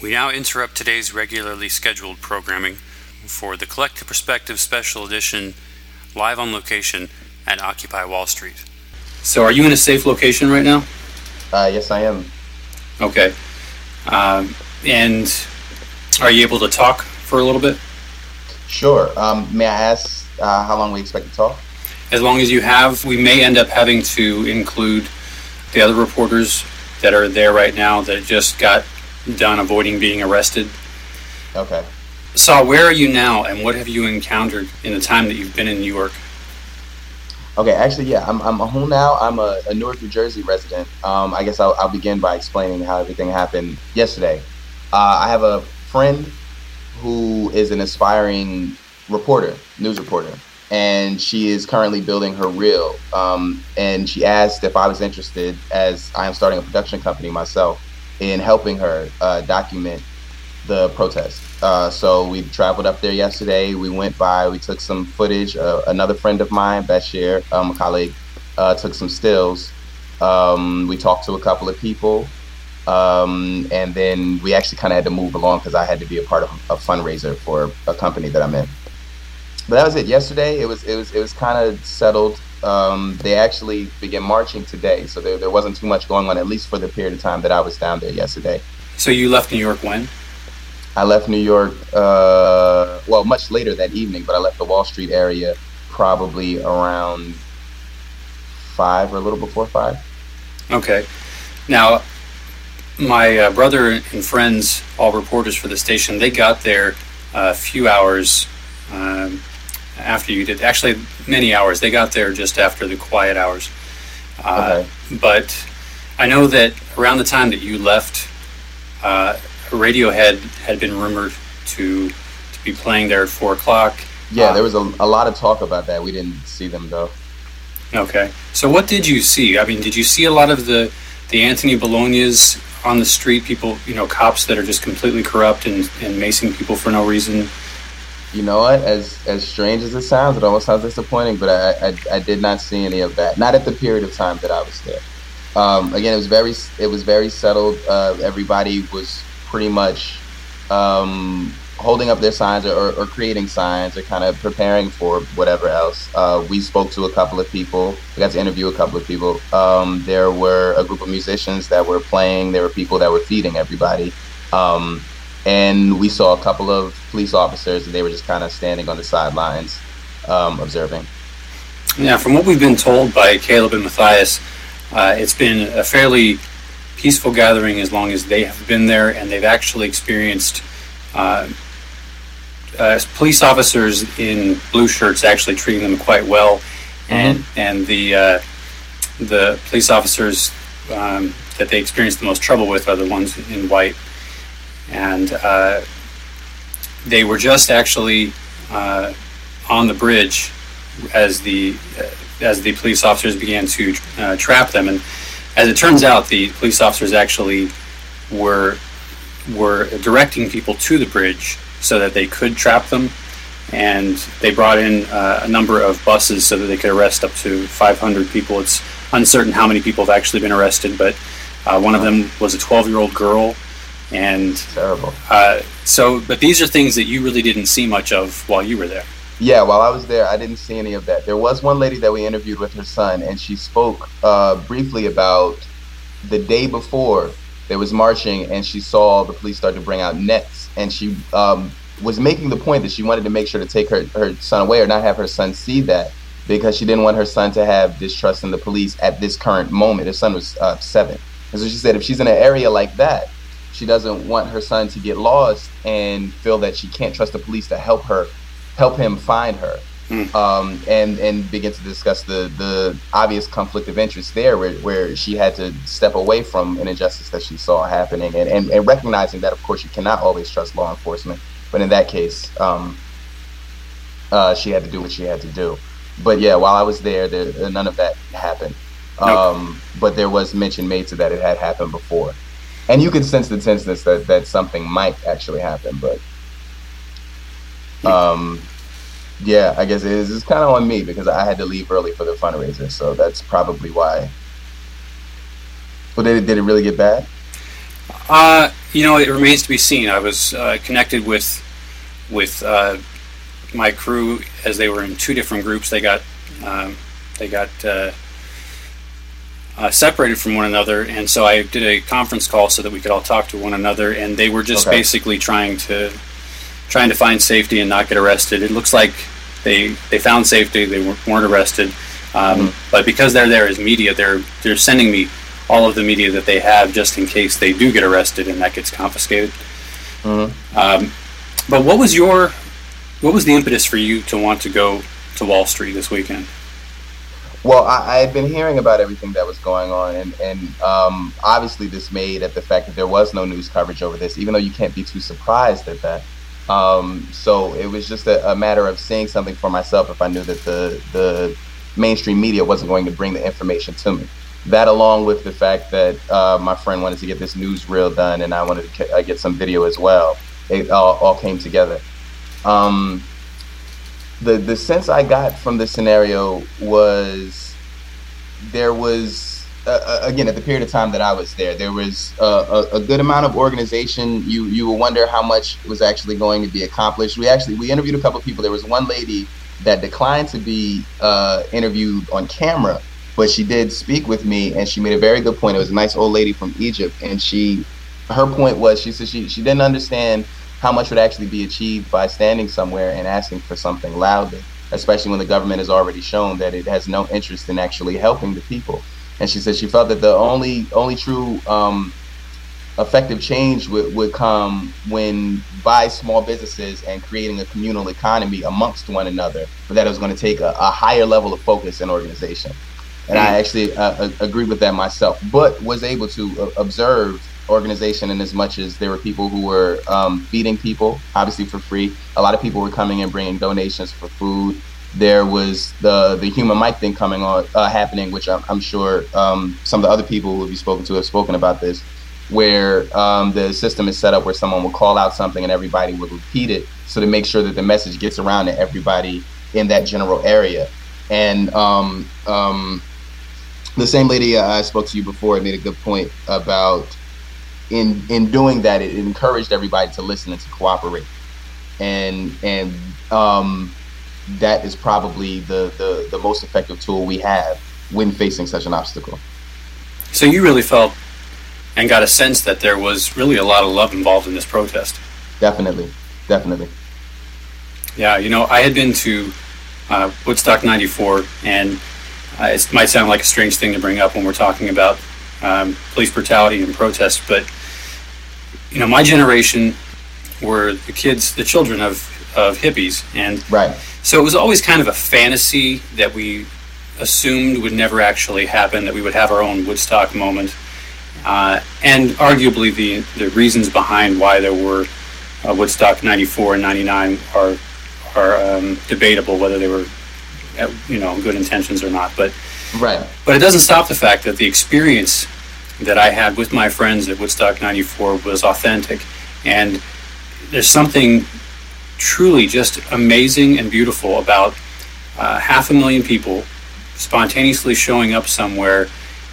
We now interrupt today's regularly scheduled programming for the Collective Perspective Special Edition live on location at Occupy Wall Street. So, are you in a safe location right now? Uh, yes, I am. Okay. Um, and are you able to talk for a little bit? Sure. Um, may I ask uh, how long we expect to talk? As long as you have, we may end up having to include the other reporters that are there right now that just got done avoiding being arrested. Okay. Saw, where are you now, and what have you encountered in the time that you've been in New York? Okay, actually, yeah, I'm, I'm home now. I'm a, a Newark, New Jersey resident. Um, I guess I'll, I'll begin by explaining how everything happened yesterday. Uh, I have a friend who is an aspiring reporter, news reporter, and she is currently building her reel. Um, and she asked if I was interested, as I am starting a production company myself, in helping her uh, document the protest. Uh, so we traveled up there yesterday. We went by, we took some footage. Uh, another friend of mine, Bashir, um, a colleague, uh, took some stills. Um, we talked to a couple of people. Um, and then we actually kind of had to move along because I had to be a part of a fundraiser for a company that I'm in. But that was it. Yesterday, it was it was it was kind of settled. Um, they actually began marching today, so there, there wasn't too much going on, at least for the period of time that I was down there yesterday. So you left New York when? I left New York, uh, well, much later that evening, but I left the Wall Street area probably around five or a little before five. Okay. Now, my uh, brother and friends, all reporters for the station, they got there a few hours um, after you did. Actually, many hours. They got there just after the quiet hours. Uh, okay. But I know that around the time that you left, uh, Radiohead had been rumored to to be playing there at four o'clock. Yeah, there was a, a lot of talk about that. We didn't see them though. Okay. So what did you see? I mean, did you see a lot of the the Anthony Bolognas on the street? People, you know, cops that are just completely corrupt and, and macing people for no reason. You know what? As as strange as it sounds, it almost sounds disappointing. But I, I, I did not see any of that. Not at the period of time that I was there. Um, again, it was very it was very settled. Uh, everybody was pretty much um, holding up their signs or, or, creating signs or kind of preparing for whatever else. Uh, we spoke to a couple of people. We got to interview a couple of people. Um, there were a group of musicians that were playing. There were people that were feeding everybody. Um, and we saw a couple of police officers and they were just kind of standing on the sidelines um, observing. Yeah, from what we've been told by Caleb and Matthias, uh, it's been a fairly peaceful gathering as long as they have been there and they've actually experienced uh, uh, police officers in blue shirts actually treating them quite well, and mm-hmm. and the uh, the police officers um, that they experience the most trouble with are the ones in white, and uh, they were just actually uh, on the bridge as the uh, as the police officers began to trap them and as it turns out, the police officers actually were were directing people to the bridge so that they could trap them, and they brought in uh, a number of buses so that they could arrest up to 500 people. It's uncertain how many people have actually been arrested, but uh, one of them was a 12-year-old girl, and terrible. Uh, so, but these are things that you really didn't see much of while you were there. Yeah, while I was there, I didn't see any of that. There was one lady that we interviewed with her son, and she spoke uh, briefly about the day before there was marching, and she saw the police start to bring out nets, and she um, was making the point that she wanted to make sure to take her, her son away or not have her son see that because she didn't want her son to have distrust in the police at this current moment. Her son was uh, seven. And so she said if she's in an area like that, she doesn't want her son to get lost and feel that she can't trust the police to help her help him find her. Mm. Um, and and begin to discuss the the obvious conflict of interest there, where, where she had to step away from an injustice that she saw happening, and, and, and recognizing that, of course, you cannot always trust law enforcement, but in that case, um, uh, she had to do what she had to do. But yeah, while I was there, there none of that happened. Um, But there was mention made to that it had happened before, and you could sense the tenseness that that something might actually happen, but um, yeah, I guess it is. It's kind of on me because I had to leave early for the fundraiser, so that's probably why. But did it, did it really get bad? Uh, you know, it remains to be seen. I was uh, connected with with uh, my crew as they were in two different groups. They got um, they got uh, separated from one another, and so I did a conference call so that we could all talk to one another. And they were just Okay. basically trying to trying to find safety and not get arrested. It looks like they they found safety. They weren't, arrested, um, but because they're there as media, they're they're sending me all of the media that they have just in case they do get arrested and that gets confiscated. Mhm. Um, but what was your what was the impetus for you to want to go to Wall Street this weekend? Well, I, I had been hearing about everything that was going on, and and um, obviously dismayed at the fact that there was no news coverage over this. Even though you can't be too surprised at that. Um, so it was just a, a matter of seeing something for myself if I knew that the the mainstream media wasn't going to bring the information to me. That, along with the fact that uh, my friend wanted to get this newsreel done, and I wanted to uh, get some video as well. It all, all came together. Um, the the sense I got from the scenario was there was uh, uh, again at the period of time that I was there, there was a, a good amount of organization. You you will wonder how much was actually going to be accomplished. We actually we interviewed a couple people. There was one lady that declined to be uh, interviewed on camera, but she did speak with me, and she made a very good point. It was a nice old lady from Egypt, and she her point was she said she she didn't understand how much would actually be achieved by standing somewhere and asking for something loudly, especially when the government has already shown that it has no interest in actually helping the people. And she said she felt that the only only true um, effective change would, would come when by small businesses and creating a communal economy amongst one another, but that it was going to take a, a higher level of focus and organization. And I actually uh, uh, agree with that myself, but was able to uh, observe organization in as much as there were people who were um, feeding people, obviously for free. A lot of people were coming and bringing donations for food. There was the the human mic thing coming on uh, happening, which I'm, I'm sure um, some of the other people who have spoken to have spoken about this, where um, the system is set up where someone will call out something and everybody would repeat it, so to make sure that the message gets around to everybody in that general area. And um, um, the same lady I spoke to you before made a good point about in in doing that it encouraged everybody to listen and to cooperate. And and um, that is probably the, the the most effective tool we have when facing such an obstacle. So you really felt and got a sense that there was really a lot of love involved in this protest. definitely. Definitely. Yeah, you know, I had been to uh, Woodstock '94, and uh, it might sound like a strange thing to bring up when we're talking about um, police brutality and protests, but you know, my generation were the kids, the children of of hippies, and right so it was always kind of a fantasy that we assumed would never actually happen, that we would have our own Woodstock moment. Uh, and arguably, the, the reasons behind why there were uh, Woodstock 94 and 99 are, are um, debatable, whether they were, uh, you know, good intentions or not. But, right but it doesn't stop the fact that the experience that I had with my friends at Woodstock 94 was authentic. And there's something truly just amazing and beautiful about uh, half a million people spontaneously showing up somewhere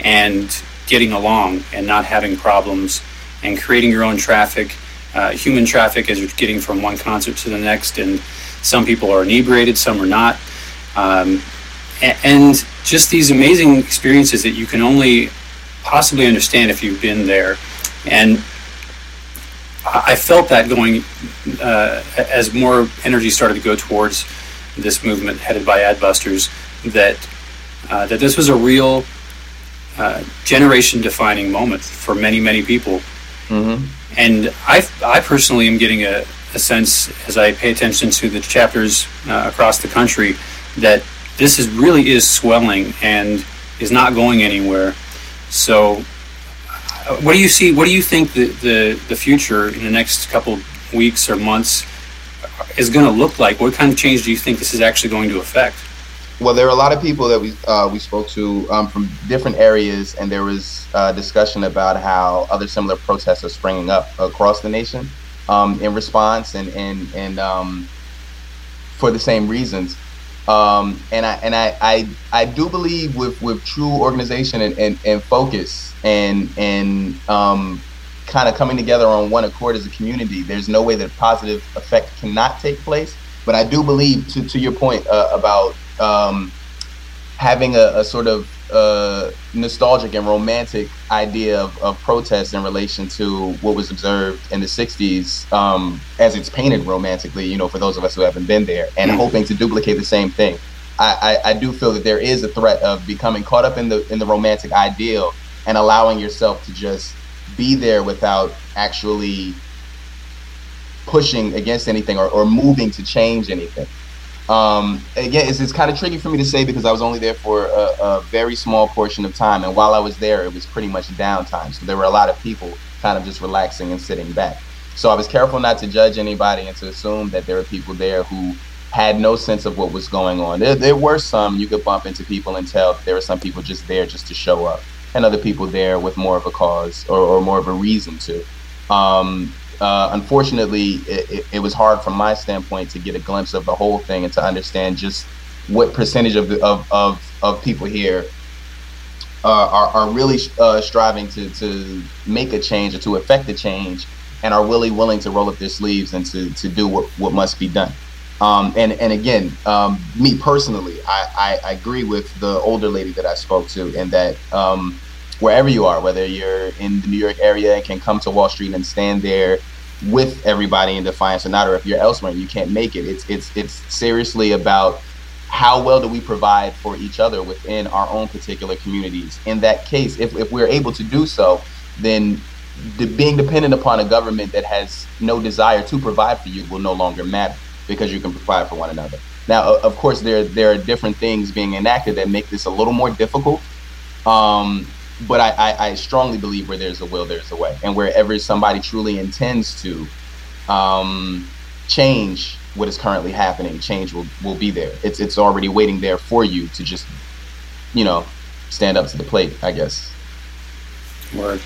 and getting along and not having problems and creating your own traffic, uh, human traffic as you're getting from one concert to the next. And some people are inebriated, some are not. Um, and just these amazing experiences that you can only possibly understand if you've been there. And I felt that going uh, as more energy started to go towards this movement headed by Adbusters, that uh, that this was a real uh, generation-defining moment for many, many people. hmm And I, I personally am getting a, a sense as I pay attention to the chapters uh, across the country that this is really is swelling and is not going anywhere. So, uh, what do you see? What do you think the, the, the future in the next couple weeks or months is going to look like? What kind of change do you think this is actually going to affect? Well, there are a lot of people that we uh, we spoke to um, from different areas, and there was uh, discussion about how other similar protests are springing up across the nation um, in response and and and um, for the same reasons. Um, and I and I, I I do believe with with true organization and, and, and focus and and um, kind of coming together on one accord as a community, there's no way that positive effect cannot take place. But I do believe, to, to your point uh, about um, having a, a, sort of uh, nostalgic and romantic idea of, of protest in relation to what was observed in the 60s, um, as it's painted romantically, you know, for those of us who haven't been there, and mm-hmm. hoping to duplicate the same thing. I, I, I do feel that there is a threat of becoming caught up in the in the romantic ideal and allowing yourself to just be there without actually pushing against anything or, or moving to change anything. Um, again, it's, it's kind of tricky for me to say because I was only there for a, a, very small portion of time. And while I was there, it was pretty much downtime. So there were a lot of people kind of just relaxing and sitting back. So I was careful not to judge anybody and to assume that there were people there who had no sense of what was going on. There, there were some you could bump into people and tell there were some people just there just to show up and other people there with more of a cause or, or more of a reason to. Um, uh, unfortunately, it, it, was hard from my standpoint to get a glimpse of the whole thing and to understand just what percentage of of, of, of people here uh, are, are really uh, striving to, to make a change or to affect a change and are really willing to roll up their sleeves and to, to do what, what must be done. Um, and, and again, um, me personally, I, I, I, agree with the older lady that I spoke to in that um, wherever you are, whether you're in the New York area and can come to Wall Street and stand there with everybody in defiance or not, or if you're elsewhere and you can't make it, it's it's it's seriously about how well do we provide for each other within our own particular communities. In that case, if, if we're able to do so, then the, being dependent upon a government that has no desire to provide for you will no longer matter because you can provide for one another. Now, of course, there there are different things being enacted that make this a little more difficult. Um, but I, I, I, strongly believe where there's a will, there's a way, and wherever somebody truly intends to um, change what is currently happening, change will, will be there. It's it's already waiting there for you to just, you know, stand up to the plate. I guess. Word.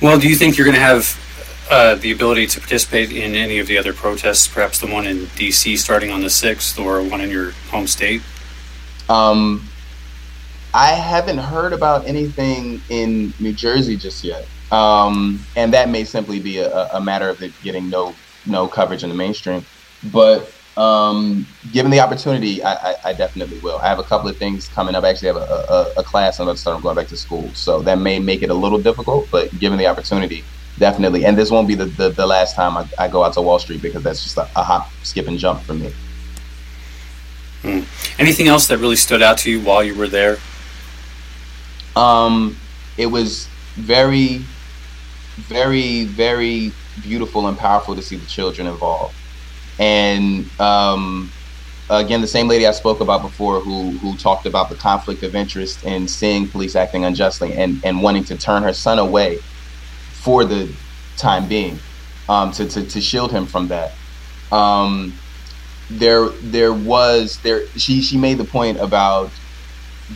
Well, do you think you're going to have uh, the ability to participate in any of the other protests, perhaps the one in D.C. starting on the sixth, or one in your home state? Um, I haven't heard about anything in New Jersey just yet, um, and that may simply be a, a, matter of it getting no no coverage in the mainstream. But um, given the opportunity, I, I, I, definitely will. I have a couple of things coming up. I actually have a, a, a class I'm going to start going back to school, so that may make it a little difficult. But given the opportunity, definitely. And this won't be the, the, the last time I, I, go out to Wall Street because that's just a, a hop, skip, and jump for me. Hmm. Anything else that really stood out to you while you were there? Um, it was very, very, very beautiful and powerful to see the children involved. And um, again, the same lady I spoke about before, who who talked about the conflict of interest in seeing police acting unjustly and and wanting to turn her son away for the time being, um, to, to to shield him from that. Um, there there was there she she made the point about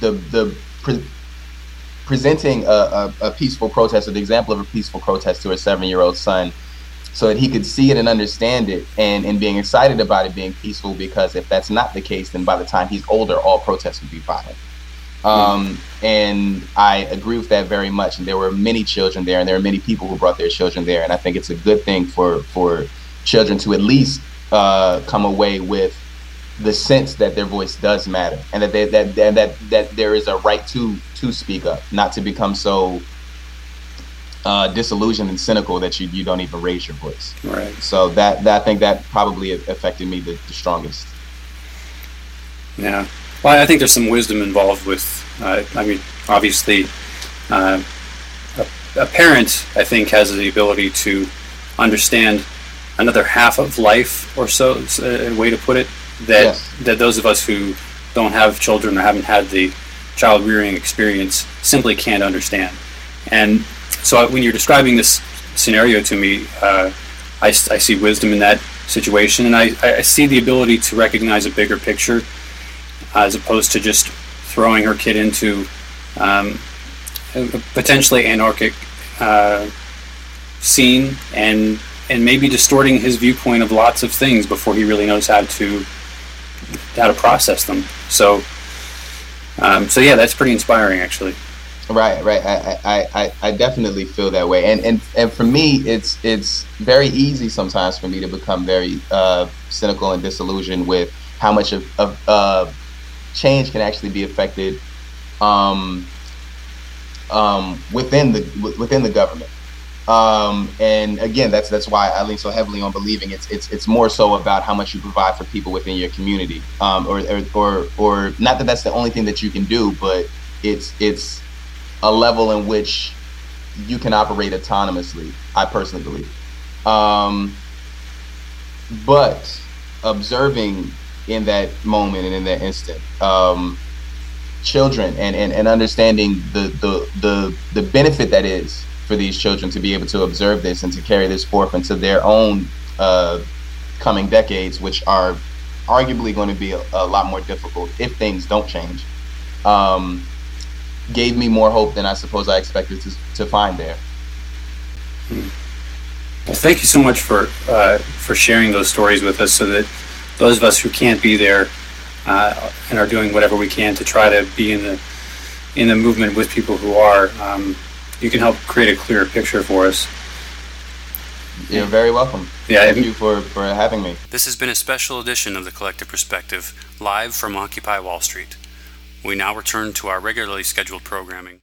the the presenting a, a, a peaceful protest, or the example of a peaceful protest to a seven-year-old son, so that he could see it and understand it, and and being excited about it being peaceful. Because if that's not the case, then by the time he's older, all protests would be violent. Um, and I agree with that very much. And there were many children there, and there are many people who brought their children there. And I think it's a good thing for for children to at least uh, come away with the sense that their voice does matter and that they, that, that that that there is a right to to speak up, not to become so uh, disillusioned and cynical that you, you don't even raise your voice. Right. So that, that I think that probably affected me the, the strongest. Yeah. Well, I think there's some wisdom involved with. Uh, I mean, obviously, uh, a, a parent I think has the ability to understand another half of life or so, a way to put it that yes. that those of us who don't have children or haven't had the child rearing experience simply can't understand. And so when you're describing this scenario to me, uh, I, I, see wisdom in that situation, and I, I see the ability to recognize a bigger picture as opposed to just throwing her kid into um, a potentially anarchic uh, scene and and maybe distorting his viewpoint of lots of things before he really knows how to how to process them. So, um, so yeah, that's pretty inspiring, actually. Right, right. I, I, I, I definitely feel that way, and and and for me, it's it's very easy sometimes for me to become very uh, cynical and disillusioned with how much of, of uh, change can actually be affected um, um, within the within the government. Um, and again, that's that's why I lean so heavily on believing it's it's it's more so about how much you provide for people within your community, um, or, or or or not that that's the only thing that you can do, but it's it's a level in which you can operate autonomously. I personally believe. Um, but observing in that moment and in that instant, um, children and, and, and understanding the, the the the benefit that is for these children to be able to observe this and to carry this forth into their own uh, coming decades, which are arguably going to be a, a, lot more difficult if things don't change. Um, gave me more hope than I suppose I expected to, to find there. Well, thank you so much for uh, for sharing those stories with us, so that those of us who can't be there uh, and are doing whatever we can to try to be in the in the movement with people who are, um, you can help create a clearer picture for us. You're very welcome. Yeah, thank you for, for having me. This has been a special edition of the Collective Perspective, live from Occupy Wall Street. We now return to our regularly scheduled programming.